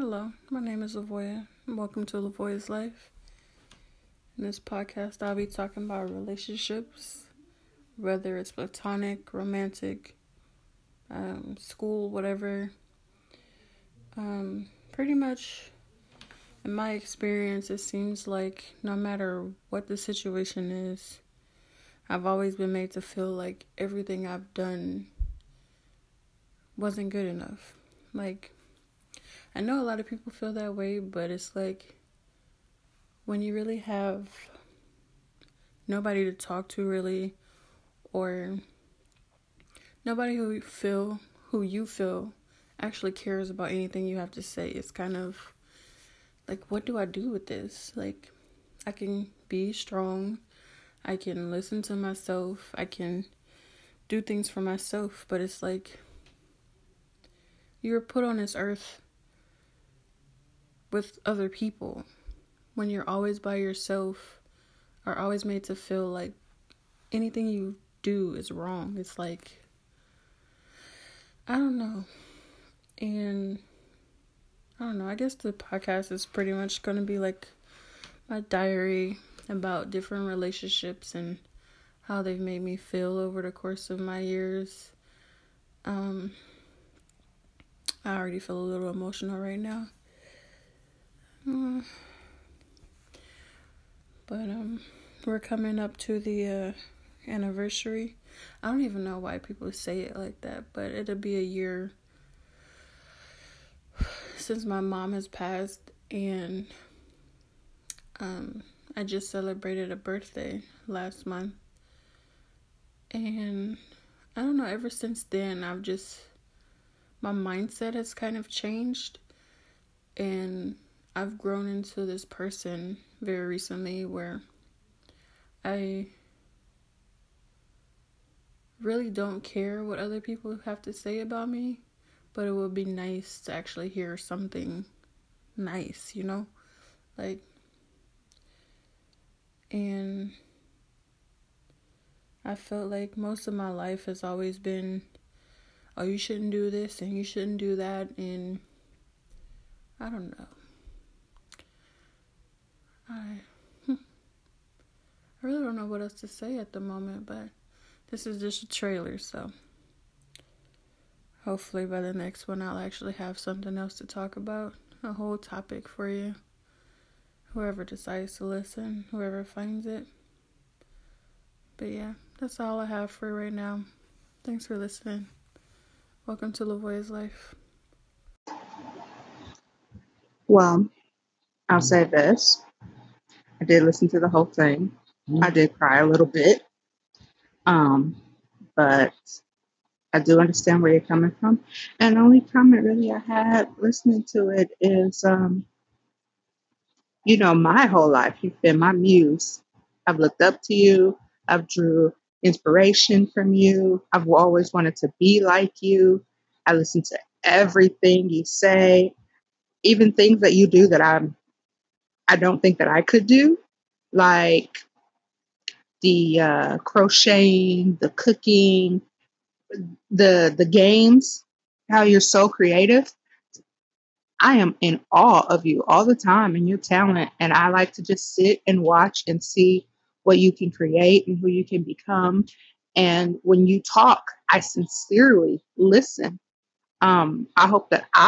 Hello, my name is Lavoya. Welcome to Lavoya's Life. In this podcast, I'll be talking about relationships, whether it's platonic, romantic, um, school, whatever. Um, pretty much, in my experience, it seems like no matter what the situation is, I've always been made to feel like everything I've done wasn't good enough. Like, I know a lot of people feel that way, but it's like when you really have nobody to talk to, really, or nobody who you feel who you feel actually cares about anything you have to say. It's kind of like, what do I do with this? Like, I can be strong, I can listen to myself, I can do things for myself, but it's like you were put on this earth with other people when you're always by yourself are always made to feel like anything you do is wrong. It's like I don't know. And I don't know. I guess the podcast is pretty much going to be like my diary about different relationships and how they've made me feel over the course of my years. Um I already feel a little emotional right now. But um, we're coming up to the uh, anniversary. I don't even know why people say it like that, but it'll be a year since my mom has passed, and um, I just celebrated a birthday last month, and I don't know. Ever since then, I've just my mindset has kind of changed, and I've grown into this person very recently where I really don't care what other people have to say about me, but it would be nice to actually hear something nice, you know? Like, and I felt like most of my life has always been, oh, you shouldn't do this and you shouldn't do that, and I don't know. I, hmm. I really don't know what else to say at the moment, but this is just a trailer, so hopefully by the next one I'll actually have something else to talk about, a whole topic for you. Whoever decides to listen, whoever finds it. But yeah, that's all I have for right now. Thanks for listening. Welcome to Lavoya's Life. Well, I'll say this. I did listen to the whole thing. Mm-hmm. I did cry a little bit. Um, but I do understand where you're coming from. And the only comment really I had listening to it is um, you know, my whole life you've been my muse. I've looked up to you. I've drew inspiration from you. I've always wanted to be like you. I listen to everything you say, even things that you do that I'm I don't think that I could do, like the uh, crocheting, the cooking, the the games, how you're so creative. I am in awe of you all the time and your talent. And I like to just sit and watch and see what you can create and who you can become. And when you talk, I sincerely listen. Um, I hope that I